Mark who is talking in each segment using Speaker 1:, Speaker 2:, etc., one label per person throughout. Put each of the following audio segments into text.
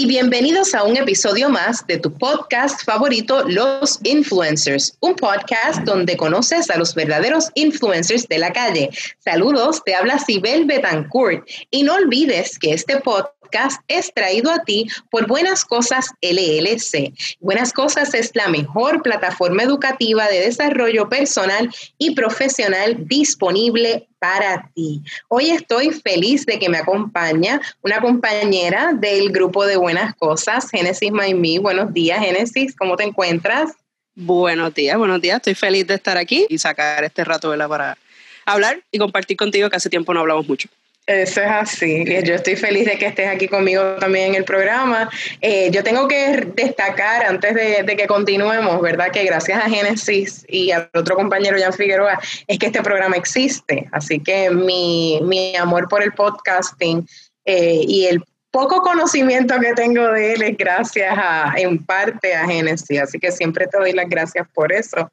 Speaker 1: Y bienvenidos a un episodio más de tu podcast favorito, Los Influencers, un podcast donde conoces a los verdaderos influencers de la calle. Saludos, te habla Sibel Betancourt y no olvides que este podcast es traído a ti por Buenas Cosas LLC. Buenas Cosas es la mejor plataforma educativa de desarrollo personal y profesional disponible para ti. Hoy estoy feliz de que me acompaña una compañera del grupo de Buenas Cosas, Génesis Maimí. Buenos días, Génesis, ¿cómo te encuentras?
Speaker 2: Buenos días, buenos días. Estoy feliz de estar aquí y sacar este rato la para hablar y compartir contigo que hace tiempo no hablamos mucho.
Speaker 1: Eso es así. Yo estoy feliz de que estés aquí conmigo también en el programa. Eh, yo tengo que destacar antes de, que continuemos, ¿verdad? Que gracias a Génesis y al otro compañero Jan Figueroa es que este programa existe. Así que mi, mi amor por el podcasting eh, y el poco conocimiento que tengo de él es gracias a, en parte a Génesis. Así que siempre te doy las gracias por eso,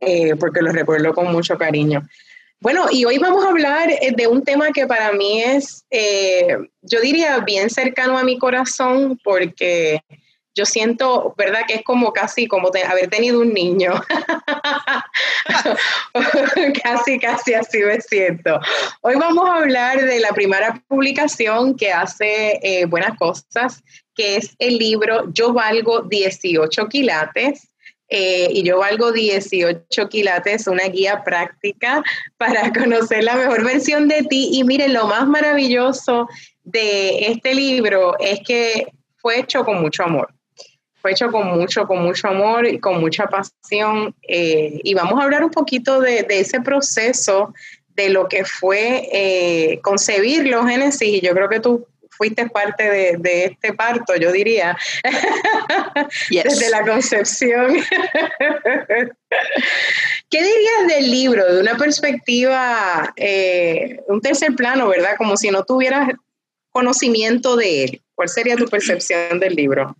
Speaker 1: eh, porque lo recuerdo con mucho cariño. Bueno, y hoy vamos a hablar eh, de un tema que para mí es, eh, yo diría, bien cercano a mi corazón porque yo siento, ¿verdad? Que es como casi como haber tenido un niño. casi, casi así me siento. Hoy vamos a hablar de la primera publicación que hace eh, Buenas Cosas, que es el libro Yo valgo 18 quilates eh, y yo valgo 18 quilates, una guía práctica para conocer la mejor versión de ti. Y miren, lo más maravilloso de este libro es que fue hecho con mucho amor. Fue hecho con mucho, con mucho amor y con mucha pasión. Eh, y vamos a hablar un poquito de, ese proceso, de lo que fue eh, concebirlo, Génesis. Y yo creo que tú fuiste parte de, este parto, yo diría, desde la concepción. ¿Qué dirías del libro, de una perspectiva, eh, un tercer plano, verdad? Como si no tuvieras conocimiento de él. ¿Cuál sería tu percepción del libro?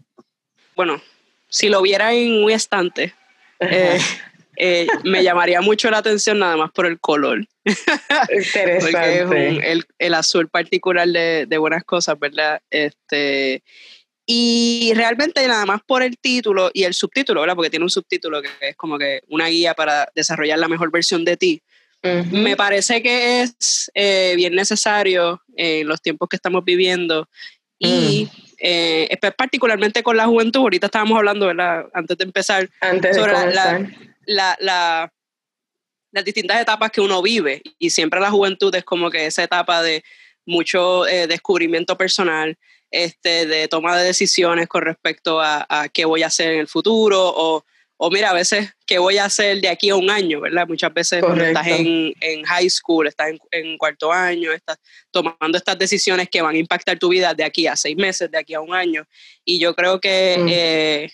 Speaker 2: Bueno, si lo viera en un estante, eh, eh, me llamaría mucho la atención nada más por el color.
Speaker 1: Interesante.
Speaker 2: Porque el, azul particular de, buenas cosas, ¿verdad? Este, y realmente nada más por el título y el subtítulo, ¿verdad? Porque tiene un subtítulo que es como que una guía para desarrollar la mejor versión de ti. Me parece que es eh, bien necesario en los tiempos que estamos viviendo y mm. eh, particularmente con la juventud. Ahorita estábamos hablando, ¿verdad? Antes de empezar,
Speaker 1: Antes de sobre la,
Speaker 2: la, las distintas etapas que uno vive y siempre la juventud es como que esa etapa de mucho eh, descubrimiento personal, este, de toma de decisiones con respecto a, qué voy a hacer en el futuro o, o, mira, a veces qué voy a hacer de aquí a un año, ¿verdad? Muchas veces cuando estás en, en, high school, estás en, cuarto año, estás tomando estas decisiones que van a impactar tu vida de aquí a seis meses, de aquí a un año. Y yo creo que, mm. eh,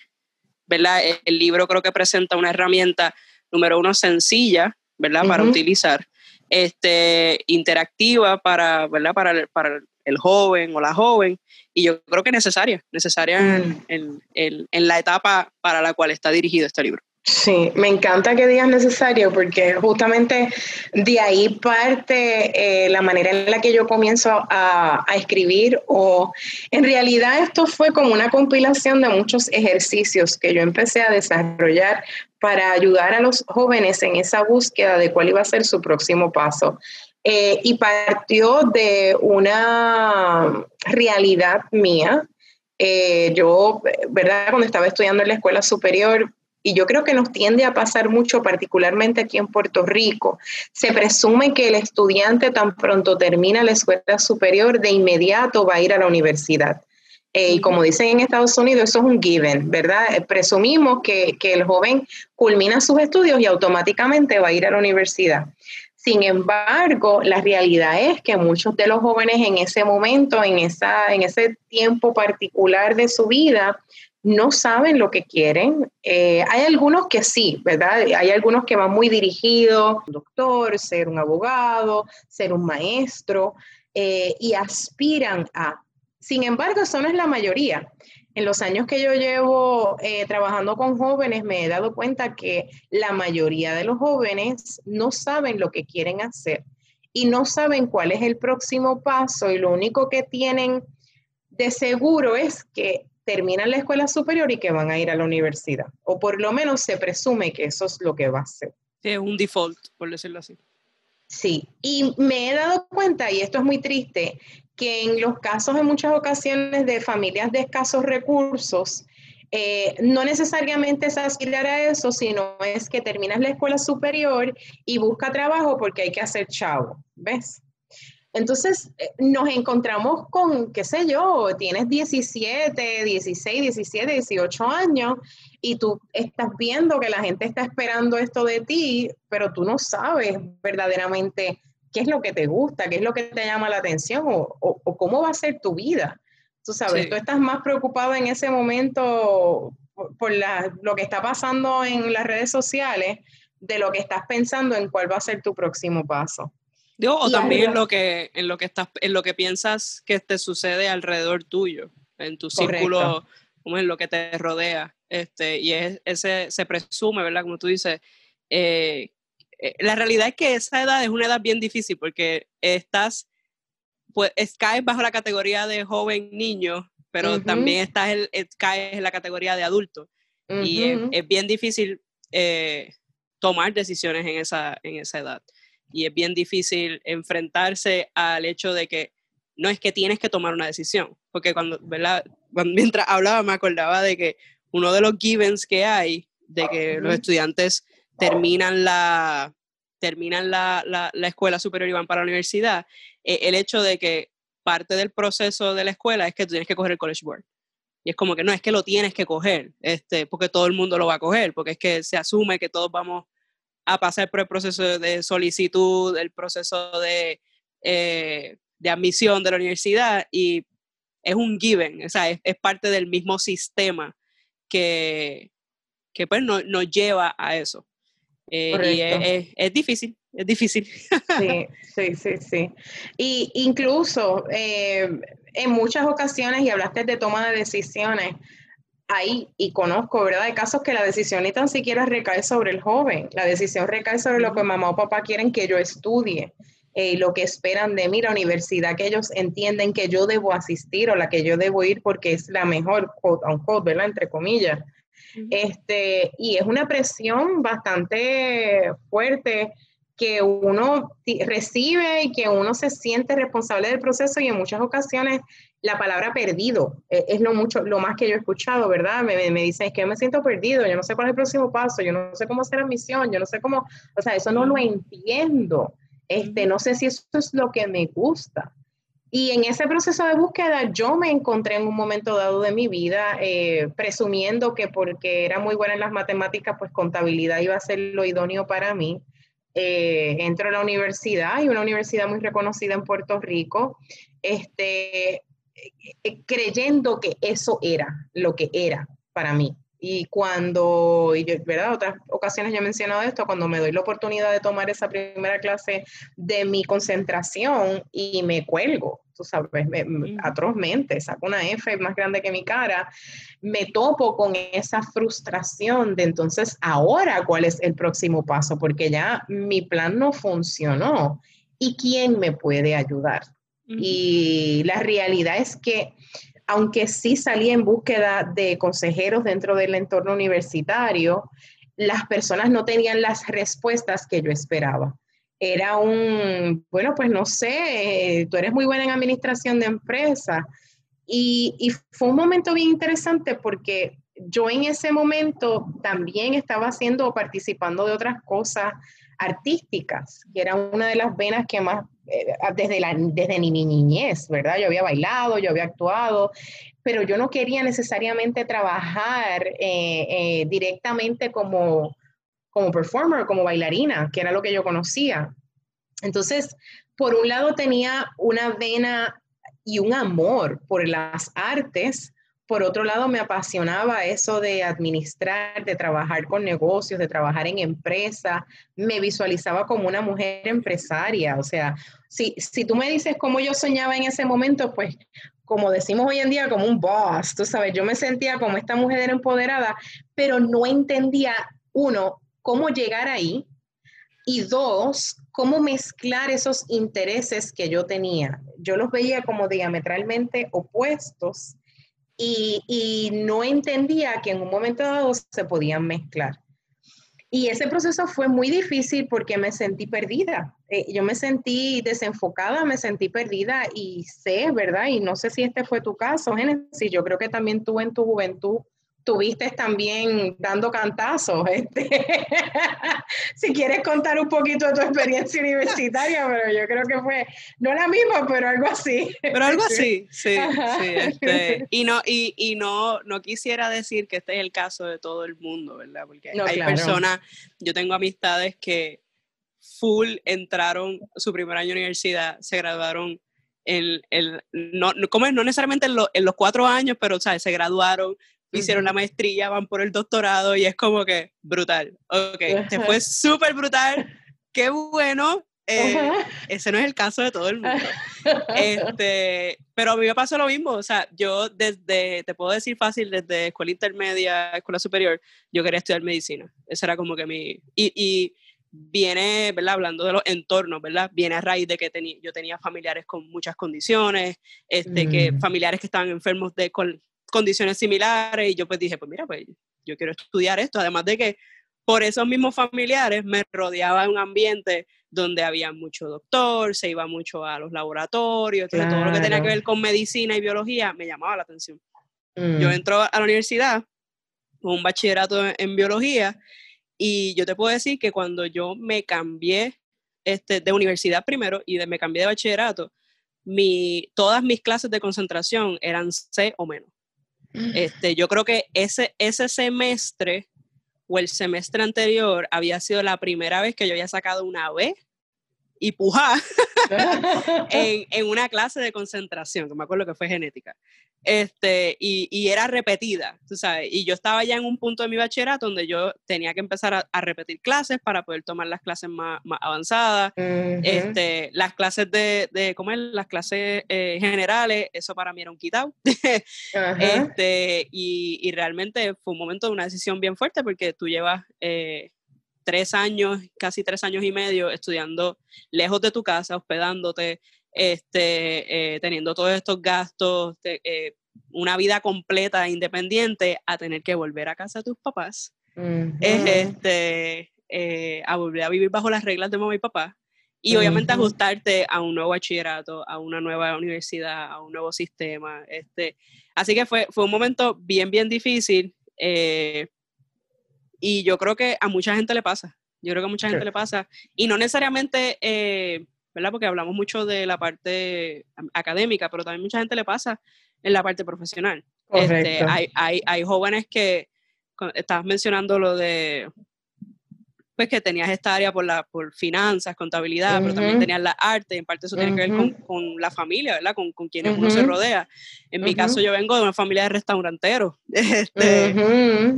Speaker 2: ¿verdad? El libro creo que presenta una herramienta, número uno, sencilla, ¿verdad? Para utilizar, este, interactiva para, ¿verdad? Para, el, para el joven o la joven, y yo creo que necesaria, necesaria mm. en, en la etapa para la cual está dirigido este libro.
Speaker 1: Sí, me encanta que digas necesario porque justamente de ahí parte eh, la manera en la que yo comienzo a, a, escribir o en realidad esto fue como una compilación de muchos ejercicios que yo empecé a desarrollar para ayudar a los jóvenes en esa búsqueda de cuál iba a ser su próximo paso. Eh, y partió de una realidad mía. Eh, yo, ¿verdad? Cuando estaba estudiando en la escuela superior, y yo creo que nos tiende a pasar mucho, particularmente aquí en Puerto Rico. Se presume que el estudiante tan pronto termina la escuela superior, de inmediato va a ir a la universidad. Eh, y como dicen en Estados Unidos, eso es un given, ¿verdad? Eh, presumimos que, que el joven culmina sus estudios y automáticamente va a ir a la universidad. Sin embargo, la realidad es que muchos de los jóvenes en ese momento, en, esa, en ese tiempo particular de su vida, no saben lo que quieren. Eh, hay algunos que sí, ¿verdad? Hay algunos que van muy dirigidos, doctor, ser un abogado, ser un maestro, eh, y aspiran a. Sin embargo, eso no es la mayoría. En los años que yo llevo eh, trabajando con jóvenes, me he dado cuenta que la mayoría de los jóvenes no saben lo que quieren hacer y no saben cuál es el próximo paso y lo único que tienen de seguro es que terminan la escuela superior y que van a ir a la universidad. O por lo menos se presume que eso es lo que va a ser.
Speaker 2: Sí, es un default, por decirlo así.
Speaker 1: Sí, y me he dado cuenta, y esto es muy triste, que en los casos en muchas ocasiones de familias de escasos recursos, eh, no necesariamente es aspirar a eso, sino es que terminas la escuela superior y busca trabajo porque hay que hacer chavo, ¿ves? Entonces eh, nos encontramos con, qué sé yo, tienes 17, 16, 17, 18 años y tú estás viendo que la gente está esperando esto de ti, pero tú no sabes verdaderamente qué es lo que te gusta, qué es lo que te llama la atención o, cómo va a ser tu vida. Tú sabes, tú estás más preocupado en ese momento por, lo que está pasando en las redes sociales de lo que estás pensando en cuál va a ser tu próximo paso.
Speaker 2: O también en lo que en lo que estás en lo que piensas que te sucede alrededor tuyo, en tu círculo, como en lo que te rodea. Este, y es, ese se presume, ¿verdad? Como tú dices, eh, eh, la realidad es que esa edad es una edad bien difícil porque estás pues caes bajo la categoría de joven niño, pero también estás el, caes en la categoría de adulto. Y es, bien difícil eh, tomar decisiones en esa, en esa edad. Y es bien difícil enfrentarse al hecho de que no es que tienes que tomar una decisión, porque cuando, ¿verdad? mientras hablaba me acordaba de que uno de los givens que hay, de que los estudiantes terminan la, terminan la, la, escuela superior y van para la universidad, eh, el hecho de que parte del proceso de la escuela es que tú tienes que coger el College Board. Y es como que no es que lo tienes que coger, este, porque todo el mundo lo va a coger, porque es que se asume que todos vamos a pasar por el proceso de solicitud, el proceso de, eh, de admisión de la universidad y es un given, o sea, es, parte del mismo sistema que, que pues nos lleva a eso. Eh, y es, difícil, es difícil.
Speaker 1: Sí, sí, sí, sí. Y incluso eh, en muchas ocasiones, y hablaste de toma de decisiones, hay, y conozco, ¿verdad? Hay casos que la decisión ni tan siquiera recae sobre el joven, la decisión recae sobre lo que mamá o papá quieren que yo estudie. Eh, lo que esperan de mí, la universidad que ellos entienden que yo debo asistir o la que yo debo ir porque es la mejor, quote unquote, ¿verdad? Entre comillas. Este, y es una presión bastante fuerte que uno recibe y que uno se siente responsable del proceso y en muchas ocasiones la palabra perdido e, es lo mucho lo más que yo he escuchado, ¿verdad? Me, me dicen, es que me siento perdido, yo no sé cuál es el próximo paso, yo no sé cómo hacer la misión, yo no sé cómo, o sea, eso no lo entiendo, este, no sé si eso es lo que me gusta. Y en ese proceso de búsqueda yo me encontré en un momento dado de mi vida eh, presumiendo que porque era muy buena en las matemáticas, pues contabilidad iba a ser lo idóneo para mí. Eh, entro a la universidad y una universidad muy reconocida en Puerto Rico, este, eh, creyendo que eso era lo que era para mí. Y cuando, y yo, ¿verdad? Otras ocasiones ya he mencionado esto, cuando me doy la oportunidad de tomar esa primera clase de mi concentración y me cuelgo, tú sabes, atrozmente, saco una F más grande que mi cara, me topo con esa frustración de entonces, ahora, ¿cuál es el próximo paso? Porque ya mi plan no funcionó. ¿Y quién me puede ayudar? Y la realidad es que aunque sí salí en búsqueda de consejeros dentro del entorno universitario, las personas no tenían las respuestas que yo esperaba. Era un, bueno, pues no sé, tú eres muy buena en administración de empresas. Y, fue un momento bien interesante porque yo en ese momento también estaba haciendo, participando de otras cosas artísticas, que era una de las venas que más, eh, desde, la, mi niñez, ¿verdad? Yo había bailado, yo había actuado, pero yo no quería necesariamente trabajar eh, eh, directamente como, como performer, como bailarina, que era lo que yo conocía. Entonces, por un lado tenía una vena y un amor por las artes, por otro lado, me apasionaba eso de administrar, de trabajar con negocios, de trabajar en empresa. Me visualizaba como una mujer empresaria. O sea, si, si tú me dices cómo yo soñaba en ese momento, pues como decimos hoy en día, como un boss, tú sabes, yo me sentía como esta mujer empoderada, pero no entendía, uno, cómo llegar ahí, Y dos, cómo mezclar esos intereses que yo tenía. Yo los veía como diametralmente opuestos y, no entendía que en un momento dado se podían mezclar. Y ese proceso fue muy difícil porque me sentí perdida. Eh, yo me sentí desenfocada, me sentí perdida y sé, ¿verdad? Y no sé si este fue tu caso, Génesis. Yo creo que también tú en tu juventud tuviste también dando cantazos. Este. si quieres contar un poquito de tu experiencia universitaria, pero yo creo que fue, no la misma, pero algo así.
Speaker 2: Pero algo así, sí. sí este, y no, y, y, no, no quisiera decir que este es el caso de todo el mundo, ¿verdad? Porque hay personas, yo tengo amistades que full entraron su primer año de universidad, se graduaron en, el no, como no necesariamente en, en, los cuatro años, pero ¿sabes? se graduaron, hicieron la maestría, van por el doctorado y es como que brutal. Ok, te fue súper brutal, qué bueno. Eh, ese no es el caso de todo el mundo. Este, pero a mí me pasó lo mismo, o sea, yo desde, te puedo decir fácil, desde escuela intermedia, escuela superior, yo quería estudiar medicina. Ese era como que mi... Y, y viene, ¿verdad? Hablando de los entornos, ¿verdad? Viene a raíz de que tenía, yo tenía familiares con muchas condiciones, este, que mm. familiares que estaban enfermos de, condiciones similares y yo pues dije, pues mira, pues yo quiero estudiar esto, además de que por esos mismos familiares me rodeaba un ambiente donde había mucho doctor, se iba mucho a los laboratorios, todo lo que tenía que ver con medicina y biología me llamaba la atención. Yo mm. entro a la universidad con un bachillerato en, biología y yo te puedo decir que cuando yo me cambié este, de universidad primero y de, me cambié de bachillerato, mi, todas mis clases de concentración eran C o menos. Este, yo creo que ese, ese semestre o el semestre anterior había sido la primera vez que yo había sacado una B y puja en, en, una clase de concentración, que me acuerdo que fue genética. Este, y, y, era repetida, tú sabes, y yo estaba ya en un punto de mi bachillerato donde yo tenía que empezar a, a repetir clases para poder tomar las clases más, más avanzadas, este, las clases de, de ¿cómo es? Las clases eh, generales, eso para mí era un quitado, este, y, y, realmente fue un momento de una decisión bien fuerte porque tú llevas... Eh, tres años, casi tres años y medio estudiando lejos de tu casa, hospedándote, este, eh, teniendo todos estos gastos, eh, una vida completa independiente, a tener que volver a casa de tus papás, este, eh, a volver a vivir bajo las reglas de mamá y papá, y obviamente ajustarte a un nuevo bachillerato, a una nueva universidad, a un nuevo sistema. Este, así que fue, fue un momento bien, bien difícil. Y yo creo que a mucha gente le pasa. Yo creo que a mucha gente le pasa. Y no necesariamente ¿verdad? Porque hablamos mucho de la parte académica, pero también mucha gente le pasa en la parte profesional. Este, hay, hay, hay jóvenes que, estabas mencionando lo de, pues que tenías esta área por, la, por finanzas, contabilidad, pero también tenías la arte, en parte eso tiene que ver con, con, la familia, ¿verdad? Con, con quienes uno se rodea. En mi caso yo vengo de una familia de restauranteros, este,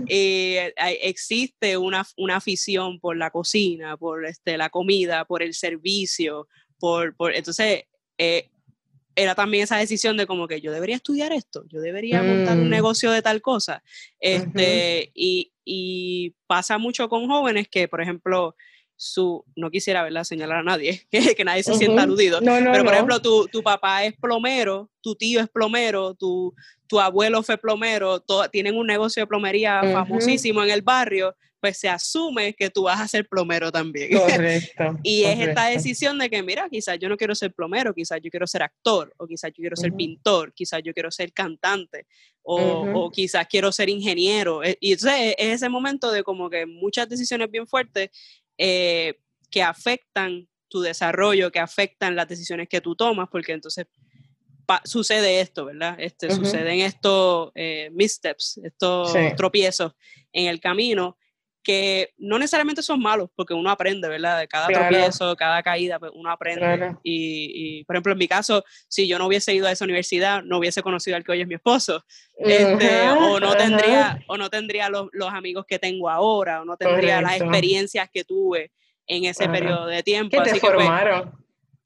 Speaker 2: y existe una, una afición por la cocina, por este, la comida, por el servicio, por, por entonces, eh, era también esa decisión de como que yo debería estudiar esto, yo debería montar un mm. negocio de tal cosa. Este, y, y, pasa mucho con jóvenes que, por ejemplo, su, no quisiera verla señalar a nadie, que, que nadie se sienta aludido, pero por ejemplo, tu, tu, papá es plomero, tu tío es plomero, tu, tu abuelo fue plomero, tienen un negocio de plomería famosísimo en el barrio, pues se asume que tú vas a ser plomero también. Correcto. y es esta decisión de que, mira, quizás yo no quiero ser plomero, quizás yo quiero ser actor, o quizás yo quiero ser pintor, quizás yo quiero ser cantante, o, o, quizás quiero ser ingeniero. E, y entonces es ese momento de como que muchas decisiones bien fuertes eh, que afectan tu desarrollo, que afectan las decisiones que tú tomas, porque entonces sucede esto, ¿verdad? Este, Suceden estos eh, missteps, estos tropiezos en el camino que no necesariamente son malos, porque uno aprende, ¿verdad? De cada tropiezo, cada caída, pues uno aprende. Y, y, por ejemplo, en mi caso, si yo no hubiese ido a esa universidad, no hubiese conocido al que hoy es mi esposo, este, o no tendría, o no tendría los, los, amigos que tengo ahora, o no tendría las experiencias que tuve en ese periodo de tiempo.
Speaker 1: Que te pues, formaron.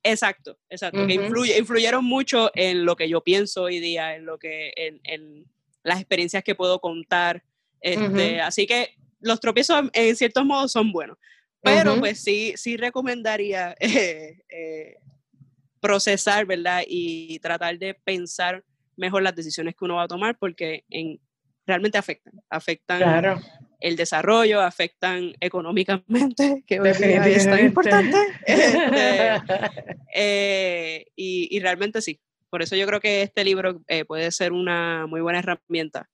Speaker 2: exacto, exacto, que influyeron mucho en lo que yo pienso hoy día, en lo que, en, en las experiencias que puedo contar. Este, Así que los tropiezos en ciertos modos son buenos, Pero pues sí, sí recomendaría eh, eh, procesar, ¿verdad? Y tratar de pensar mejor las decisiones que uno va a tomar porque en, realmente afectan. Afectan el desarrollo, afectan económicamente, que hoy es tan importante. Este, eh, y, realmente sí. Por eso yo creo que este libro puede ser una muy buena herramienta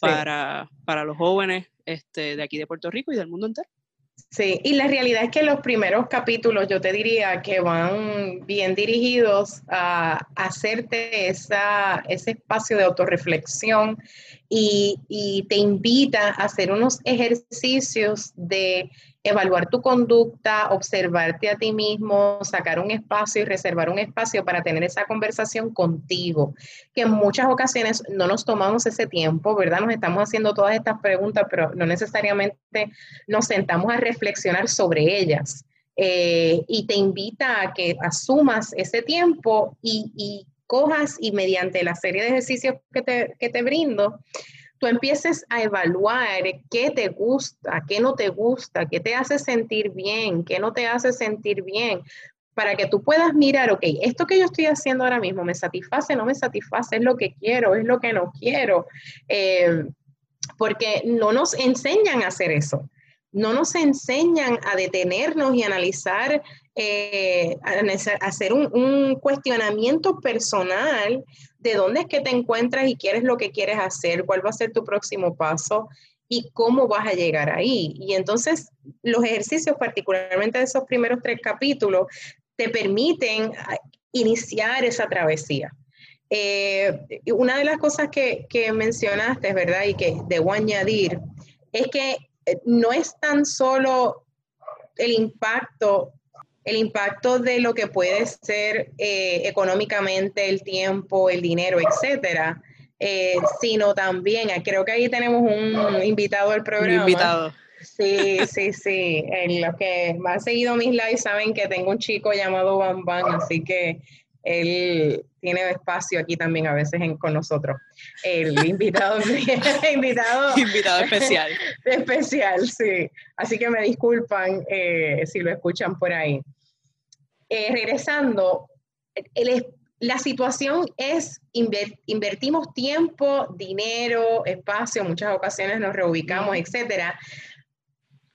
Speaker 2: para, para, los jóvenes este, de aquí de Puerto Rico y del mundo entero.
Speaker 1: Sí, y la realidad es que los primeros capítulos yo te diría que van bien dirigidos a hacerte esa, ese espacio de autorreflexión y, y te invita a hacer unos ejercicios de evaluar tu conducta, observarte a ti mismo, sacar un espacio y reservar un espacio para tener esa conversación contigo, que en muchas ocasiones no nos tomamos ese tiempo, ¿verdad? Nos estamos haciendo todas estas preguntas, pero no necesariamente nos sentamos a reflexionar sobre ellas. Eh, y te invita a que asumas ese tiempo y, y cojas y mediante la serie de ejercicios que te, que te brindo, tú empieces a evaluar qué te gusta, qué no te gusta, qué te hace sentir bien, qué no te hace sentir bien, para que tú puedas mirar, ok, esto que yo estoy haciendo ahora mismo me satisface, no me satisface, es lo que quiero, es lo que no quiero, eh, porque no nos enseñan a hacer eso. No nos enseñan a detenernos y analizar, eh, a hacer un, un cuestionamiento personal de dónde es que te encuentras y quieres lo que quieres hacer, cuál va a ser tu próximo paso y cómo vas a llegar ahí. Y entonces los ejercicios, particularmente de esos primeros tres capítulos, te permiten ah, iniciar esa travesía. Eh, una de las cosas que, que mencionaste, ¿verdad? Y que debo añadir, es que eh, no es tan solo el impacto el impacto de lo que puede ser eh, económicamente el tiempo, el dinero, etcétera, eh, sino también, ah, creo que ahí tenemos un invitado al programa. Un invitado. Sí, sí, sí. los que me han seguido mis lives saben que tengo un chico llamado Bam Bam, así que él tiene espacio aquí también a veces con nosotros. El invitado, invitado,
Speaker 2: invitado especial.
Speaker 1: Especial, sí. Así que me disculpan eh, si lo escuchan por ahí. Eh, regresando, la situación es invertimos tiempo, dinero, espacio, muchas ocasiones nos reubicamos, etcétera,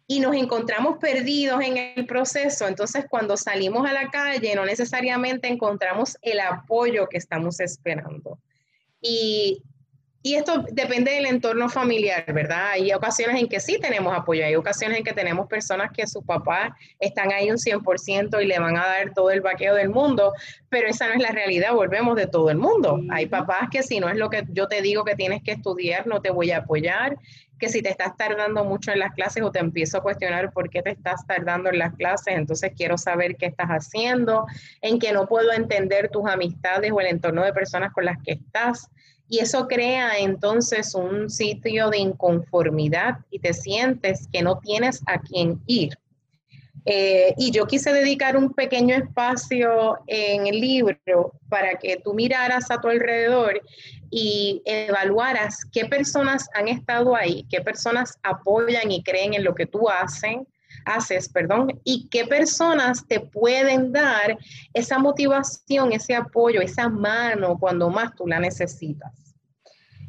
Speaker 1: y nos encontramos perdidos en el proceso. Entonces, cuando salimos a la calle, no necesariamente encontramos el apoyo que estamos esperando. Y y esto depende del entorno familiar, ¿verdad? Hay ocasiones en que sí tenemos apoyo, hay ocasiones en que tenemos personas que sus papás están ahí un 100% y le van a dar todo el vaqueo del mundo, pero esa no es la realidad, volvemos de todo el mundo. Hay papás que si no es lo que yo te digo que tienes que estudiar, no te voy a apoyar, que si te estás tardando mucho en las clases o te empiezo a cuestionar por qué te estás tardando en las clases, entonces quiero saber qué estás haciendo, en que no puedo entender tus amistades o el entorno de personas con las que estás y eso crea entonces un sitio de inconformidad y te sientes que no tienes a quién ir. Eh, y yo quise dedicar un pequeño espacio en el libro para que tú miraras a tu alrededor y evaluaras qué personas han estado ahí, qué personas apoyan y creen en lo que tú hacen, haces, perdón, y qué personas te pueden dar esa motivación, ese apoyo, esa mano cuando más tú la necesitas.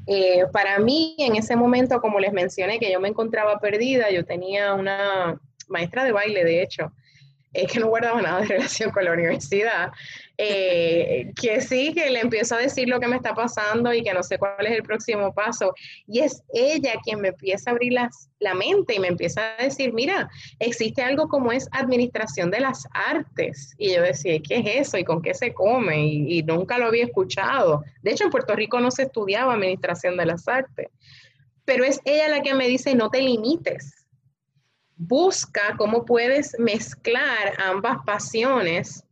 Speaker 1: Eh, para mí, en ese momento, como les mencioné, que yo me encontraba perdida, yo tenía una maestra de baile, de hecho, eh, que no guardaba nada de relación con la universidad, eh, que sí, que le empiezo a decir lo que me está pasando y que no sé cuál es el próximo paso. Y es ella quien me empieza a abrir las, la mente y me empieza a decir, mira, existe algo como es administración de las artes. Y yo decía, ¿qué es eso? ¿Y con qué se come? Y, y nunca lo había escuchado. De hecho, en Puerto Rico no se estudiaba administración de las artes. Pero es ella la que me dice, no te limites. Busca cómo puedes mezclar ambas pasiones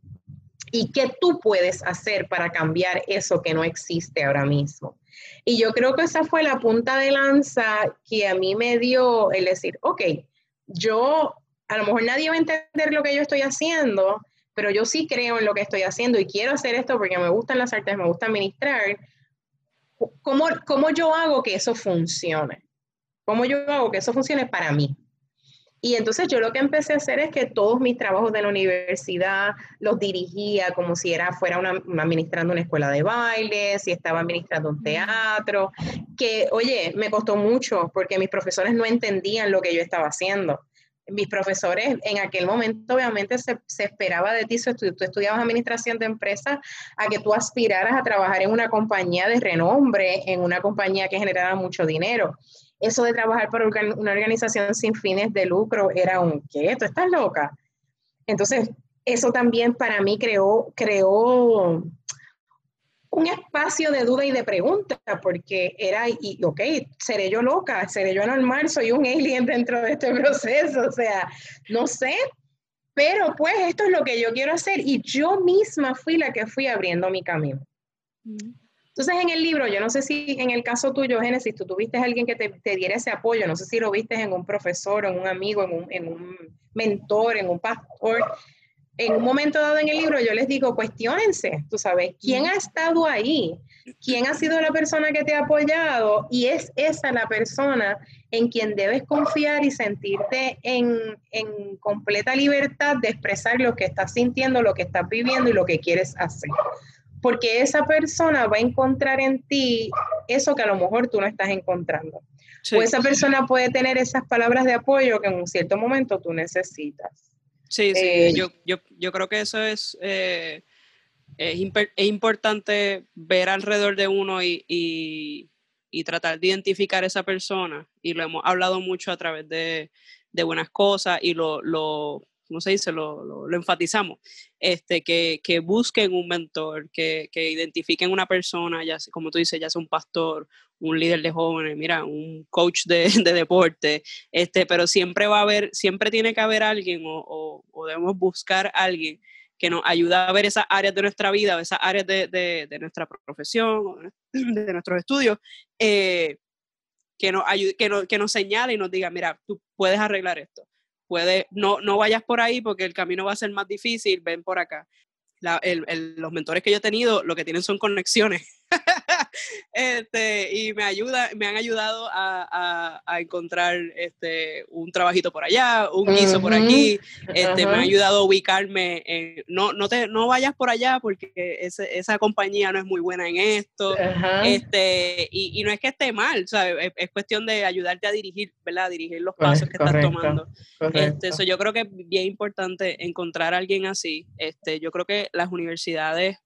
Speaker 1: y qué tú puedes hacer para cambiar eso que no existe ahora mismo. Y yo creo que esa fue la punta de lanza que a mí me dio el decir, ok, yo, a lo mejor nadie va a entender lo que yo estoy haciendo, pero yo sí creo en lo que estoy haciendo y quiero hacer esto porque me gustan las artes, me gusta administrar. ¿Cómo, cómo yo hago que eso funcione? ¿Cómo yo hago que eso funcione para mí? Y entonces yo lo que empecé a hacer es que todos mis trabajos de la universidad los dirigía como si era fuera una, administrando una escuela de baile, si estaba administrando un teatro, que oye, me costó mucho porque mis profesores no entendían lo que yo estaba haciendo mis profesores en aquel momento obviamente se, esperaba de ti, si tú, estudiabas administración de empresas, a que tú aspiraras a trabajar en una compañía de renombre, en una compañía que generara mucho dinero. Eso de trabajar para una organización sin fines de lucro era un, ¿qué? ¿Tú estás loca? Entonces, eso también para mí creó, creó un espacio de duda y de pregunta, porque era, ok, seré yo loca, seré yo anormal, soy un alien dentro de este proceso, o sea, no sé, pero pues esto es lo que yo quiero hacer y yo misma fui la que fui abriendo mi camino. Entonces en el libro, yo no sé si en el caso tuyo, Génesis, tú tuviste a alguien que te, te, diera ese apoyo, no sé si lo viste en un profesor, en un amigo, en un, en un mentor, en un pastor, en un momento dado en el libro yo les digo, cuestionense, tú sabes, ¿quién ha estado ahí? ¿Quién ha sido la persona que te ha apoyado? Y es esa la persona en quien debes confiar y sentirte en, en completa libertad de expresar lo que estás sintiendo, lo que estás viviendo y lo que quieres hacer. Porque esa persona va a encontrar en ti eso que a lo mejor tú no estás encontrando. O esa persona puede tener esas palabras de apoyo que en un cierto momento tú necesitas.
Speaker 2: Sí, sí, eh, yo, yo, yo, creo que eso es, eh, es, importante ver alrededor de uno y, y, tratar de identificar esa persona. Y lo hemos hablado mucho a través de, de buenas cosas y lo, lo ¿cómo se dice? Lo, lo, enfatizamos. Este, que, que, busquen un mentor, que, que identifiquen una persona, ya como tú dices, ya sea un pastor, un líder de jóvenes, mira, un coach de, de, deporte, este, pero siempre va a haber, siempre tiene que haber alguien o, o, debemos buscar alguien que nos ayude a ver esas áreas de nuestra vida, esas áreas de, de, nuestra profesión, de nuestros estudios, eh, que, nos ayude, que, nos, que nos señale y nos diga, mira, tú puedes arreglar esto, puedes, no, no vayas por ahí porque el camino va a ser más difícil, ven por acá. los mentores que yo he tenido lo que tienen son conexiones. este, y me ayuda, me han ayudado a, a, encontrar este, un trabajito por allá, un guiso por aquí, este, me ha ayudado a ubicarme, en, no, no, te, no vayas por allá porque ese, esa compañía no es muy buena en esto, este, y, y, no es que esté mal, Es, es, cuestión de ayudarte a dirigir, ¿verdad? A dirigir los pasos que estás tomando. Este, eso yo creo que es bien importante encontrar a alguien así. Este, yo creo que las universidades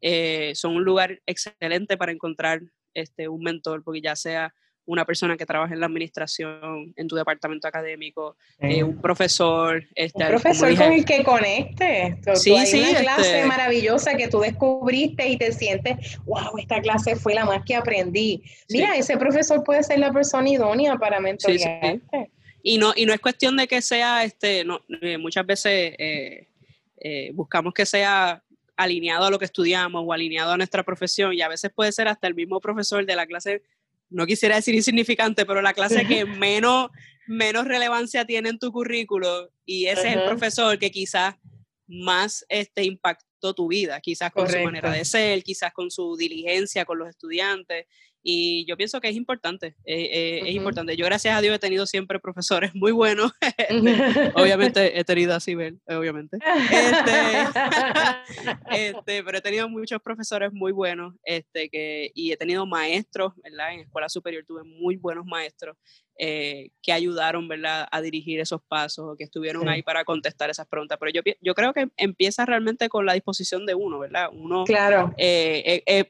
Speaker 2: eh, son un lugar excelente para encontrar este, un mentor, porque ya sea una persona que trabaja en la administración, en tu departamento académico, eh, un profesor.
Speaker 1: Este, un profesor con el que conecte.
Speaker 2: sí, sí,
Speaker 1: una clase este maravillosa que tú descubriste y te sientes, wow, esta clase fue la más que aprendí. Mira, ese profesor puede ser la persona idónea para mentorearte.
Speaker 2: y no, y no es cuestión de que sea, este, no, eh, muchas veces buscamos que sea alineado a lo que estudiamos o alineado a nuestra profesión y a veces puede ser hasta el mismo profesor de la clase, no quisiera decir insignificante, pero la clase que menos, menos relevancia tiene en tu currículo y ese es el profesor que quizás más este, impactó tu vida, quizás con su manera de ser, quizás con su diligencia con los estudiantes. Y yo pienso que es importante, eh, eh, es importante. Yo gracias a Dios he tenido siempre profesores muy buenos. Obviamente he tenido a Sibel, obviamente. Este, este, pero he tenido muchos profesores muy buenos este, que, y he tenido maestros, ¿verdad? En escuela superior tuve muy buenos maestros eh, que ayudaron, ¿verdad? A dirigir esos pasos, que estuvieron ahí para contestar esas preguntas. Pero yo, yo creo que empieza realmente con la disposición de uno, ¿verdad? Uno,
Speaker 1: claro.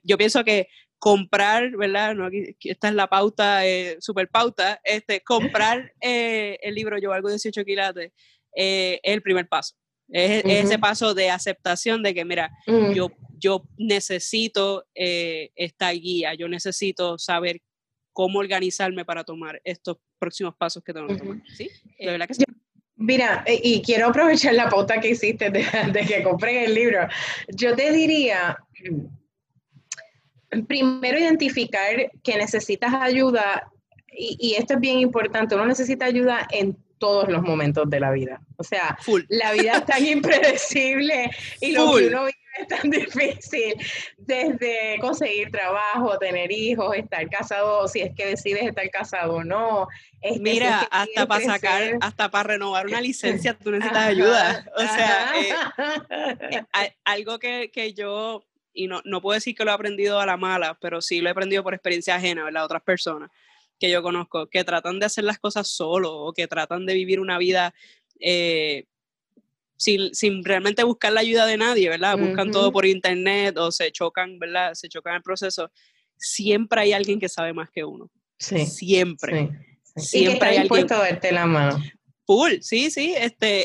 Speaker 2: yo pienso que comprar, ¿verdad? No, aquí, esta es la pauta, eh, super pauta, este, comprar eh, el libro Yo Algo 18 quilates eh, es el primer paso. Es, ese paso de aceptación de que, mira, mm. yo, yo necesito eh, esta guía, yo necesito saber cómo organizarme para tomar estos próximos pasos que tengo que tomar. ¿Sí? De verdad que sí.
Speaker 1: Mira, y quiero aprovechar la pauta que hiciste de, de que compré el libro. Yo te diría, primero identificar que necesitas ayuda, y, esto es bien importante, uno necesita ayuda en todos los momentos de la vida. O sea, la vida es tan impredecible y lo que uno vive es tan difícil desde conseguir trabajo, tener hijos, estar casado, si es que decides estar casado o no.
Speaker 2: Este, Mira, hasta para sacar, hasta para renovar una licencia tú necesitas ayuda. O sea, eh, eh, algo que, que yo, y no, no puedo decir que lo he aprendido a la mala, pero sí lo he aprendido por experiencia ajena, ¿verdad? Otras personas que yo conozco, que tratan de hacer las cosas solo o que tratan de vivir una vida eh, sin, sin, realmente buscar la ayuda de nadie, ¿verdad? Buscan todo por internet o se chocan, ¿verdad? Se chocan el proceso. Siempre hay alguien que sabe más que uno. Sí. Siempre.
Speaker 1: Siempre hay alguien. a darte la mano.
Speaker 2: Full, sí, sí. Este,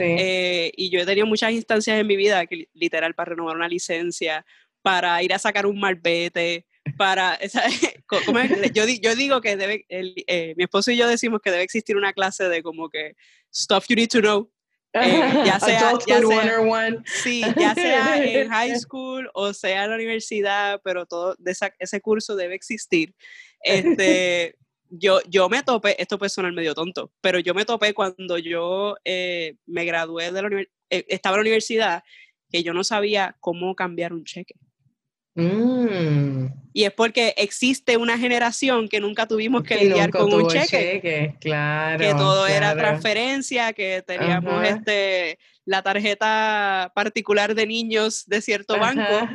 Speaker 2: eh, y yo he tenido muchas instancias en mi vida, que, literal, para renovar una licencia, para ir a sacar un marbete, para, Yo, yo, digo que debe, eh, mi esposo y yo decimos que debe existir una clase de como que stuff you need to know, eh, ya sea, ya sea, sí, ya sea en high school o sea en la universidad, pero todo de ese curso debe existir. Este, yo, yo me topé, esto puede sonar medio tonto, pero yo me topé cuando yo eh, me gradué de la universidad, estaba en la universidad, que yo no sabía cómo cambiar un cheque. Mm. Y es porque existe una generación que nunca tuvimos que, lidiar con un cheque.
Speaker 1: Claro,
Speaker 2: que todo era transferencia, que teníamos este la tarjeta particular de niños de cierto banco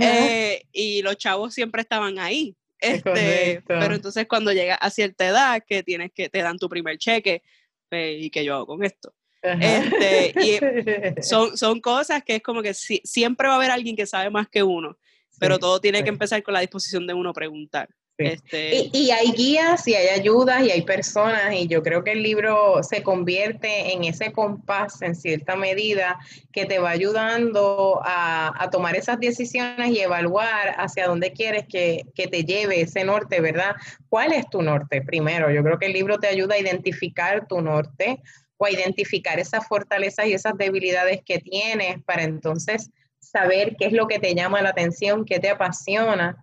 Speaker 2: eh, y los chavos siempre estaban ahí. Este, pero entonces cuando llega a cierta edad que tienes que te dan tu primer cheque pues, y que yo hago con esto. Este, y son, son cosas que es como que siempre va a haber alguien que sabe más que uno pero todo tiene que empezar con la disposición de uno preguntar. Este...
Speaker 1: Y, hay guías y hay ayudas y hay personas y yo creo que el libro se convierte en ese compás en cierta medida que te va ayudando a, tomar esas decisiones y evaluar hacia dónde quieres que, que, te lleve ese norte, ¿verdad? ¿Cuál es tu norte? Primero, yo creo que el libro te ayuda a identificar tu norte o a identificar esas fortalezas y esas debilidades que tienes para entonces saber qué es lo que te llama la atención, qué te apasiona,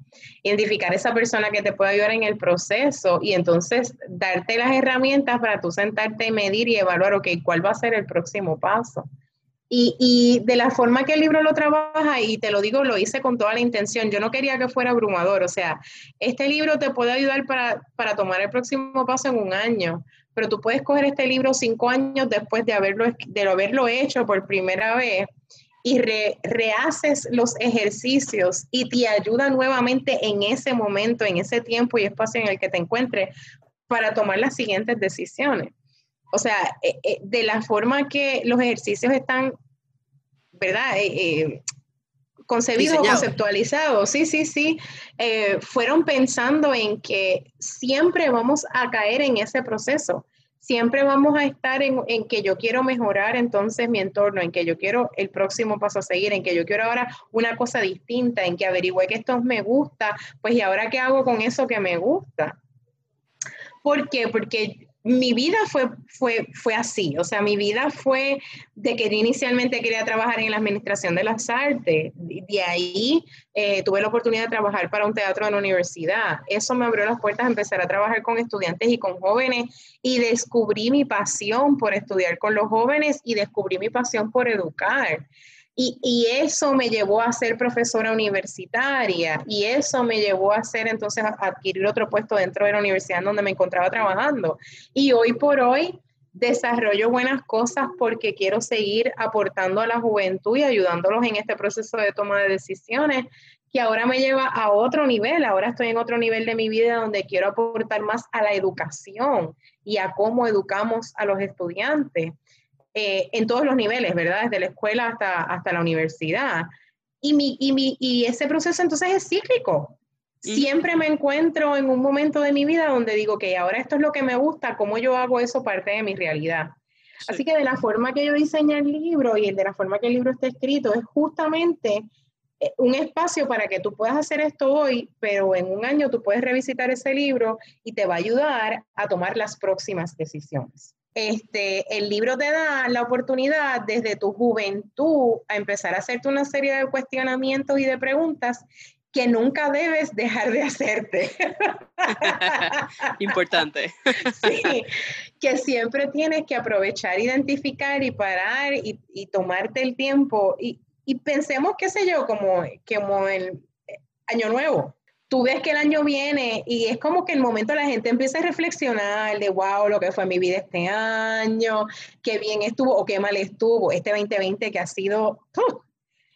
Speaker 1: identificar esa persona que te puede ayudar en el proceso y entonces darte las herramientas para tú sentarte y medir y evaluar, ok, cuál va a ser el próximo paso. Y, y, de la forma que el libro lo trabaja, y te lo digo, lo hice con toda la intención, yo no quería que fuera abrumador, o sea, este libro te puede ayudar para, para tomar el próximo paso en un año, pero tú puedes coger este libro cinco años después de haberlo, de haberlo hecho por primera vez y rehaces los ejercicios y te ayuda nuevamente en ese momento, en ese tiempo y espacio en el que te encuentres para tomar las siguientes decisiones. O sea, eh, eh, de la forma que los ejercicios están, ¿verdad? Eh, concebidos o conceptualizados, sí, sí, sí, fueron pensando en que siempre vamos a caer en ese proceso siempre vamos a estar en, que yo quiero mejorar entonces mi entorno, en que yo quiero el próximo paso a seguir, en que yo quiero ahora una cosa distinta, en que averigüe que esto me gusta, pues y ahora qué hago con eso que me gusta. ¿Por qué? Porque mi vida fue, fue, fue así, o sea, mi vida fue de que inicialmente quería trabajar en la administración de las artes, de ahí eh, tuve la oportunidad de trabajar para un teatro en la universidad, eso me abrió las puertas a empezar a trabajar con estudiantes y con jóvenes. Y descubrí mi pasión por estudiar con los jóvenes y descubrí mi pasión por educar. Y, eso me llevó a ser profesora universitaria y eso me llevó a hacer entonces a adquirir otro puesto dentro de la universidad donde me encontraba trabajando. Y hoy por hoy desarrollo buenas cosas porque quiero seguir aportando a la juventud y ayudándolos en este proceso de toma de decisiones que ahora me lleva a otro nivel. Ahora estoy en otro nivel de mi vida donde quiero aportar más a la educación y a cómo educamos a los estudiantes. Eh, en todos los niveles, ¿verdad? Desde la escuela hasta, hasta la universidad. Y, mi, y, mi, y ese proceso entonces es cíclico. Siempre me encuentro en un momento de mi vida donde digo que ahora esto es lo que me gusta, cómo yo hago eso parte de mi realidad. Así que de la forma que yo diseñé el libro y de la forma que el libro está escrito es justamente eh, un espacio para que tú puedas hacer esto hoy, pero en un año tú puedes revisitar ese libro y te va a ayudar a tomar las próximas decisiones este, el libro te da la oportunidad desde tu juventud a empezar a hacerte una serie de cuestionamientos y de preguntas que nunca debes dejar de hacerte.
Speaker 2: Importante.
Speaker 1: sí, que siempre tienes que aprovechar, identificar y parar y, tomarte el tiempo. Y, y pensemos, qué sé yo, como, como el año nuevo. Tú ves que el año viene y es como que el momento la gente empieza a reflexionar de, wow, lo que fue mi vida este año, qué bien estuvo o qué mal estuvo este 2020 que ha sido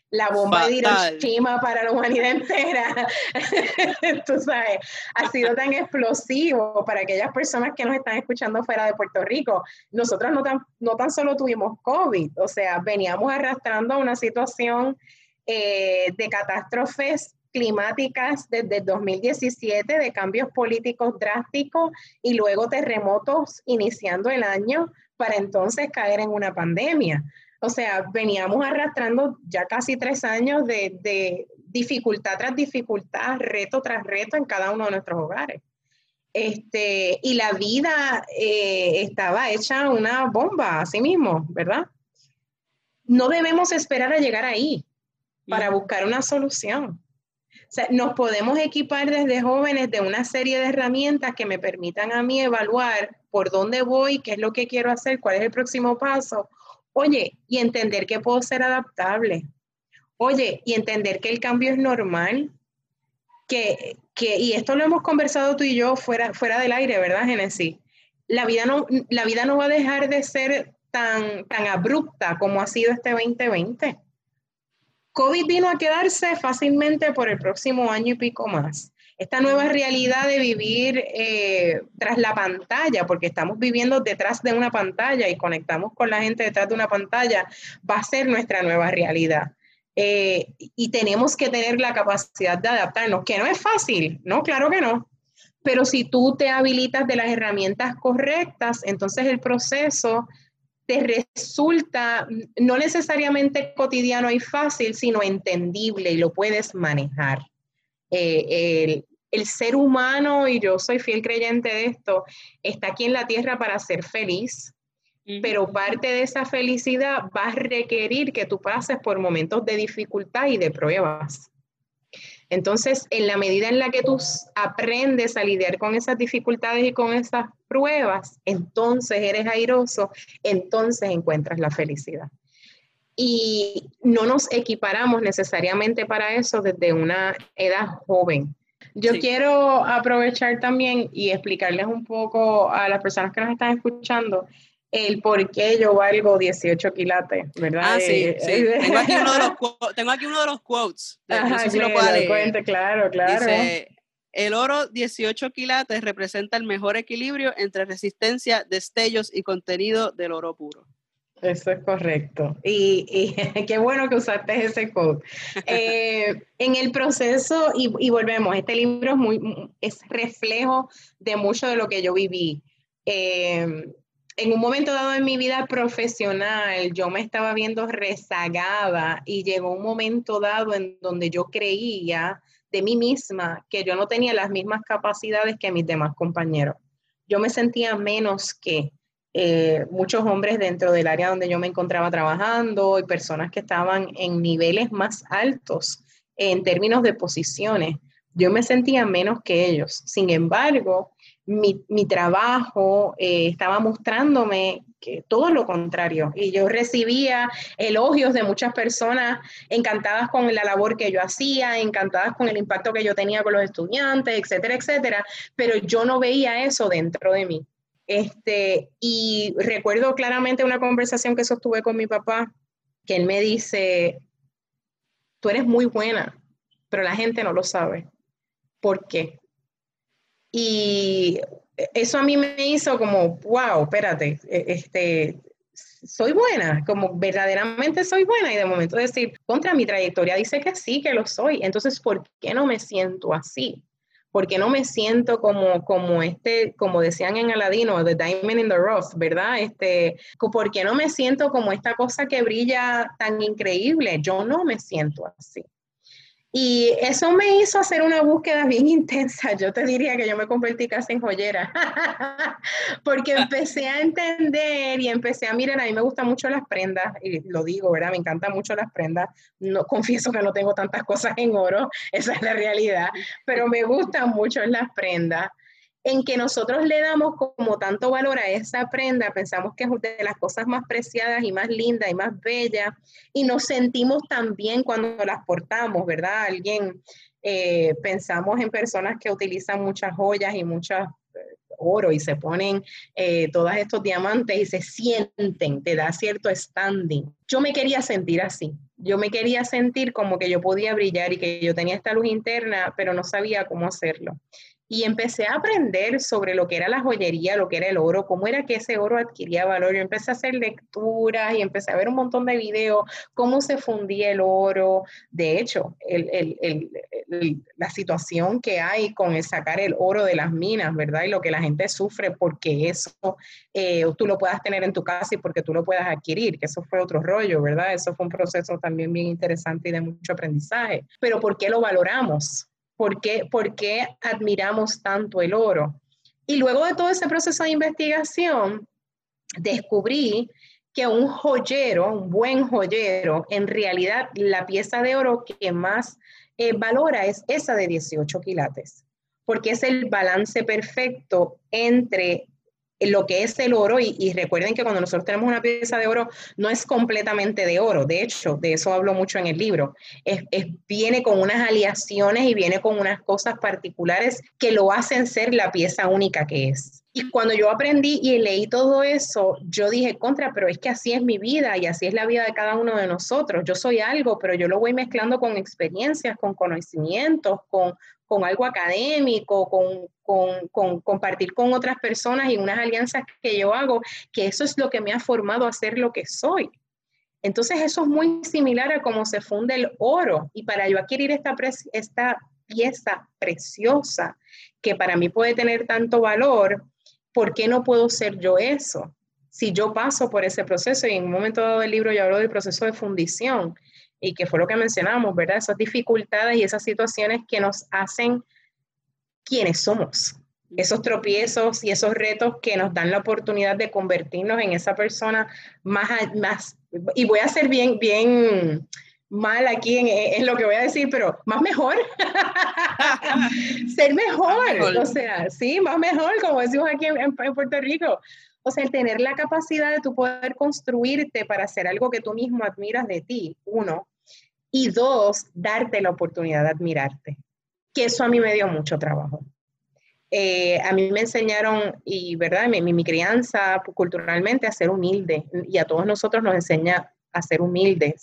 Speaker 1: la bomba de Hiroshima para la humanidad entera. Tú sabes, ha sido tan explosivo para aquellas personas que nos están escuchando fuera de Puerto Rico. Nosotros no tan, no tan solo tuvimos COVID, o sea, veníamos arrastrando una situación eh, de catástrofes climáticas desde 2017, de cambios políticos drásticos y luego terremotos iniciando el año para entonces caer en una pandemia. O sea, veníamos arrastrando ya casi tres años de, dificultad tras dificultad, reto tras reto en cada uno de nuestros hogares. Este, y la vida eh, estaba hecha una bomba, así mismo, ¿verdad? No debemos esperar a llegar ahí para buscar una solución. Sea, nos podemos equipar desde jóvenes de una serie de herramientas que me permitan a mí evaluar por dónde voy, qué es lo que quiero hacer, cuál es el próximo paso, Oye, y entender que puedo ser adaptable. Oye, y entender que el cambio es normal. Que, que, y esto lo hemos conversado tú y yo fuera, fuera del aire, ¿verdad, Genesis? La vida, no, la vida no va a dejar de ser tan, tan abrupta como ha sido este 2020. COVID vino a quedarse fácilmente por el próximo año y pico más esta nueva realidad de vivir eh, tras la pantalla, porque estamos viviendo detrás de una pantalla y conectamos con la gente detrás de una pantalla, va a ser nuestra nueva realidad. Eh, y tenemos que tener la capacidad de adaptarnos, que no es fácil, ¿no? Claro que no. Pero si tú te habilitas de las herramientas correctas, entonces el proceso te resulta no necesariamente cotidiano y fácil, sino entendible y lo puedes manejar. Eh, el, ser humano, y yo soy fiel creyente de esto, está aquí en la tierra para ser feliz, pero parte de esa felicidad va a requerir que tú pases por momentos de dificultad y de pruebas. Entonces, en la medida en la que tú aprendes a lidiar con esas dificultades y con esas pruebas, entonces eres airoso, entonces encuentras la felicidad y no nos equiparamos necesariamente para eso desde una edad joven. Yo quiero aprovechar también y explicarles un poco a las personas que nos están escuchando el por qué yo valgo 18 quilates, ¿verdad?
Speaker 2: Ah, sí, eh, sí. Eh, tengo, aquí uno de los, tengo aquí uno de los quotes.
Speaker 1: no sé si lo puedo leer. claro, claro.
Speaker 2: Dice, el oro 18 quilates representa el mejor equilibrio entre resistencia, destellos y contenido del oro puro.
Speaker 1: Eso es correcto. Y, qué bueno que usaste ese code. Eh, en el proceso, y, volvemos, este libro es, muy, es reflejo de mucho de lo que yo viví. Eh, en un momento dado en mi vida profesional, yo me estaba viendo rezagada y llegó un momento dado en donde yo creía de mí misma que yo no tenía las mismas capacidades que mis demás compañeros. Yo me sentía menos que, eh, muchos hombres dentro del área donde yo me encontraba trabajando y personas que estaban en niveles más altos en términos de posiciones. Yo me sentía menos que ellos. Sin embargo, mi, trabajo eh, estaba mostrándome que todo lo contrario. Y yo recibía elogios de muchas personas encantadas con la labor que yo hacía, encantadas con el impacto que yo tenía con los estudiantes, etcétera, etcétera. Pero yo no veía eso dentro de mí. Este, y recuerdo claramente una conversación que sostuve con mi papá, que él me dice, tú eres muy buena, pero la gente no lo sabe. ¿Por qué? Y eso a mí me hizo como, wow, espérate, e, este, soy buena, como verdaderamente soy buena y de momento decir, contra mi trayectoria dice que sí, que lo soy, entonces, ¿por qué no me siento así? porque no me siento como, como este, como decían en Aladino, The Diamond in the Rough, ¿verdad? Este, porque no me siento como esta cosa que brilla tan increíble. Yo no me siento así. Y eso me hizo hacer una búsqueda bien intensa. Yo te diría que yo me convertí casi en joyera, porque empecé a entender y empecé a mirar, a mí me gustan mucho las prendas, y lo digo, ¿verdad? Me encantan mucho las prendas. No, confieso que no tengo tantas cosas en oro, esa es la realidad, pero me gustan mucho las prendas. En que nosotros le damos como tanto valor a esa prenda, pensamos que es de las cosas más preciadas y más lindas y más bellas, y nos sentimos también cuando las portamos, ¿verdad? Alguien, eh, pensamos en personas que utilizan muchas joyas y muchas oro y se ponen eh, todos estos diamantes y se sienten, te da cierto standing. Yo me quería sentir así, yo me quería sentir como que yo podía brillar y que yo tenía esta luz interna, pero no sabía cómo hacerlo y empecé a aprender sobre lo que era la joyería, lo que era el oro, cómo era que ese oro adquiría valor. Yo empecé a hacer lecturas y empecé a ver un montón de videos, cómo se fundía el oro. De hecho, la situación que hay con el sacar el oro de las minas, ¿verdad? Y lo que la gente sufre porque eso eh, tú lo puedas tener en tu casa y porque tú lo puedas adquirir, que eso fue otro rollo, ¿verdad? Eso fue un proceso también bien interesante y de mucho aprendizaje. Pero ¿por qué lo valoramos? ¿Por qué, admiramos tanto el oro? Y luego de todo ese proceso de investigación, descubrí que un joyero, un buen joyero, en realidad la pieza de oro que más eh, valora es esa de 18 quilates, porque es el balance perfecto entre lo que es el oro, y, recuerden que cuando nosotros tenemos una pieza de oro, no es completamente de oro, de hecho, de eso hablo mucho en el libro, es, viene con unas aleaciones y viene con unas cosas particulares que lo hacen ser la pieza única que es. Y cuando yo aprendí y leí todo eso, yo dije, contra, pero es que así es mi vida y así es la vida de cada uno de nosotros. Yo soy algo, pero yo lo voy mezclando con experiencias, con conocimientos, con, con algo académico, con, compartir con otras personas y unas alianzas que yo hago, que eso es lo que me ha formado a ser lo que soy. Entonces eso es muy similar a cómo se funde el oro y para yo adquirir esta, esta pieza preciosa que para mí puede tener tanto valor, ¿por qué no puedo ser yo eso? Si yo paso por ese proceso y en un momento dado del libro yo hablo del proceso de fundición, y que fue lo que mencionamos, ¿verdad? Esas dificultades y esas situaciones que nos hacen quienes somos. Esos tropiezos y esos retos que nos dan la oportunidad de convertirnos en esa persona más, más y voy a ser bien, bien mal aquí en, lo que voy a decir, pero más mejor. ser mejor, o sea, sí, más mejor, como decimos aquí en, en Puerto Rico. O sea, el tener la capacidad de tu poder construirte para hacer algo que tú mismo admiras de ti, uno. Y dos, darte la oportunidad de admirarte. Que eso a mí me dio mucho trabajo. Eh, a mí me enseñaron, y verdad, mi, mi, crianza culturalmente a ser humilde, y a todos nosotros nos enseña a ser humildes.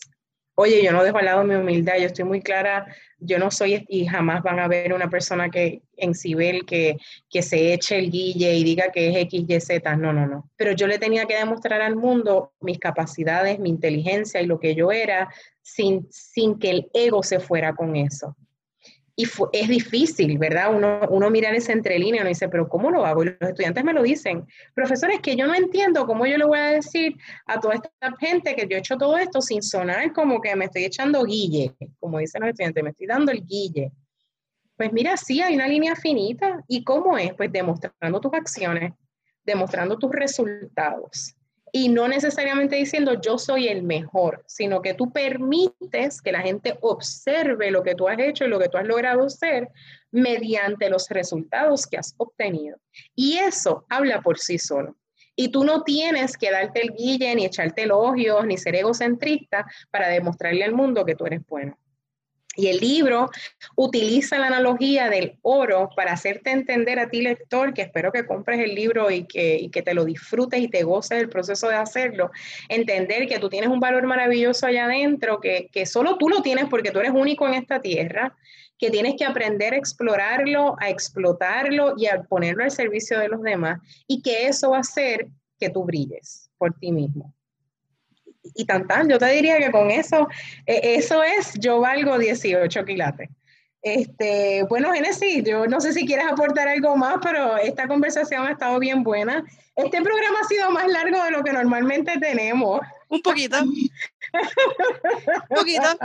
Speaker 1: Oye, yo no dejo al lado mi humildad, yo estoy muy clara, yo no soy y jamás van a ver una persona que en Cibel que, que se eche el guille y diga que es X, Y, Z, no, no, no. Pero yo le tenía que demostrar al mundo mis capacidades, mi inteligencia y lo que yo era sin, sin que el ego se fuera con eso y es difícil, ¿verdad? Uno, uno mira en esa entrelínea uno dice, pero ¿cómo lo hago? Y los estudiantes me lo dicen, profesores, que yo no entiendo cómo yo le voy a decir a toda esta gente que yo he hecho todo esto sin sonar como que me estoy echando guille, como dicen los estudiantes, me estoy dando el guille. Pues mira, sí, hay una línea finita. ¿Y cómo es? Pues demostrando tus acciones, demostrando tus resultados y no necesariamente diciendo yo soy el mejor, sino que tú permites que la gente observe lo que tú has hecho y lo que tú has logrado ser mediante los resultados que has obtenido. Y eso habla por sí solo. Y tú no tienes que darte el guille, ni echarte elogios, ni ser egocentrista para demostrarle al mundo que tú eres bueno. Y el libro utiliza la analogía del oro para hacerte entender a ti, lector, que espero que compres el libro y que, te lo disfrutes y te goces del proceso de hacerlo. Entender que tú tienes un valor maravilloso allá adentro, que, que solo tú lo tienes porque tú eres único en esta tierra, que tienes que aprender a explorarlo, a explotarlo y a ponerlo al servicio de los demás, y que eso va a hacer que tú brilles por ti mismo y tan tan. Yo te diría que con eso, eh, eso es, yo valgo 18 quilates. Este, bueno, Genesis, yo no sé si quieres aportar algo más, pero esta conversación ha estado bien buena. Este programa ha sido más largo de lo que normalmente tenemos.
Speaker 2: Un poquito. Un poquito.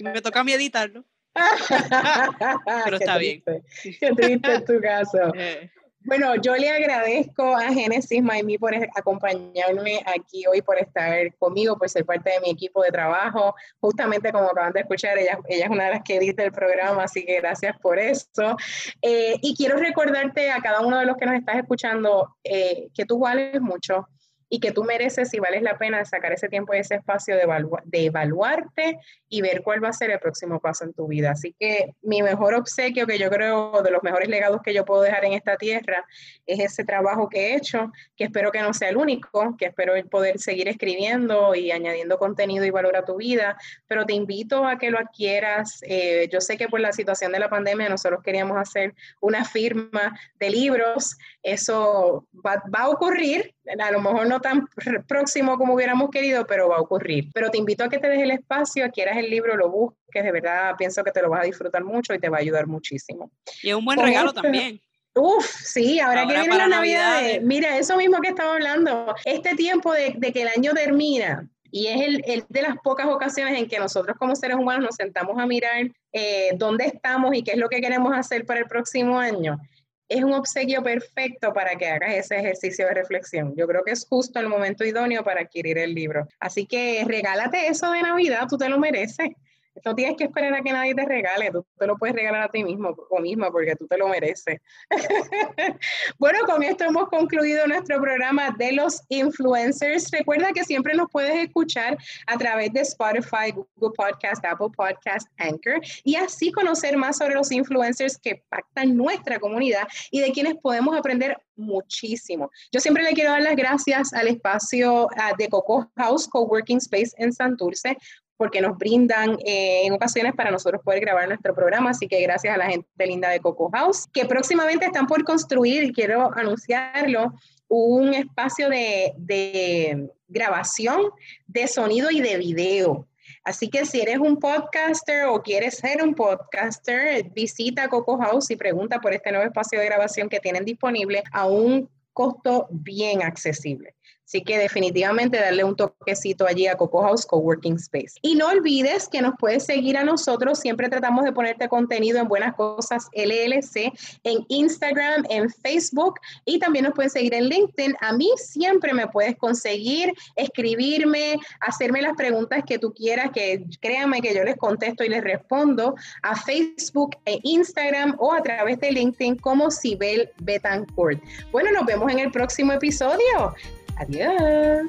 Speaker 2: Me toca a mí editarlo. pero está bien.
Speaker 1: Qué triste en tu caso. Bueno, yo le agradezco a Genesis Maimí por acompañarme aquí hoy, por estar conmigo, por ser parte de mi equipo de trabajo. Justamente como acaban de escuchar, ella, ella es una de las que edita el programa, así que gracias por eso. Eh, y quiero recordarte a cada uno de los que nos estás escuchando eh, que tú vales mucho y que tú mereces y vales la pena sacar ese tiempo y ese espacio de, de evaluarte y ver cuál va a ser el próximo paso en tu vida. Así que mi mejor obsequio, que yo creo de los mejores legados que yo puedo dejar en esta tierra, es ese trabajo que he hecho, que espero que no sea el único, que espero poder seguir escribiendo y añadiendo contenido y valor a tu vida, pero te invito a que lo adquieras. Eh, yo sé que por la situación de la pandemia nosotros queríamos hacer una firma de libros, eso va, va a ocurrir, a lo mejor no tan próximo como hubiéramos querido, pero va a ocurrir. Pero te invito a que te des el espacio, quieras el libro, lo busques, de verdad pienso que te lo vas a disfrutar mucho y te va a ayudar muchísimo.
Speaker 2: Y es un buen regalo también.
Speaker 1: Uf, sí, ahora, que viene la Navidad, mira, eso mismo que estaba hablando, este tiempo de, que el año termina, y es el, de las pocas ocasiones en que nosotros como seres humanos nos sentamos a mirar eh, dónde estamos y qué es lo que queremos hacer para el próximo año es un obsequio perfecto para que hagas ese ejercicio de reflexión. Yo creo que es justo el momento idóneo para adquirir el libro. Así que regálate eso de Navidad, tú te lo mereces. No tienes que esperar a que nadie te regale, tú te lo puedes regalar a ti mismo o misma porque tú te lo mereces. bueno, con esto hemos concluido nuestro programa de los influencers. Recuerda que siempre nos puedes escuchar a través de Spotify, Google Podcast, Apple Podcast, Anchor y así conocer más sobre los influencers que pactan nuestra comunidad y de quienes podemos aprender muchísimo. Yo siempre le quiero dar las gracias al espacio ah, de Coco House Coworking Space en Santurce porque nos brindan eh, en ocasiones para nosotros poder grabar nuestro programa. Así que gracias a la gente linda de Coco House, que próximamente están por construir, y quiero anunciarlo, un espacio de, de grabación de sonido y de video. Así que si eres un podcaster o quieres ser un podcaster, visita Coco House y pregunta por este nuevo espacio de grabación que tienen disponible a un costo bien accesible. Así que definitivamente darle un toquecito allí a Coco House Coworking Space. Y no olvides que nos puedes seguir a nosotros. Siempre tratamos de ponerte contenido en Buenas Cosas LLC, en Instagram, en Facebook y también nos puedes seguir en LinkedIn. A mí siempre me puedes conseguir, escribirme, hacerme las preguntas que tú quieras, que créanme que yo les contesto y les respondo a Facebook e Instagram o a través de LinkedIn como Sibel Betancourt. Bueno, nos vemos en el próximo episodio. Adiós.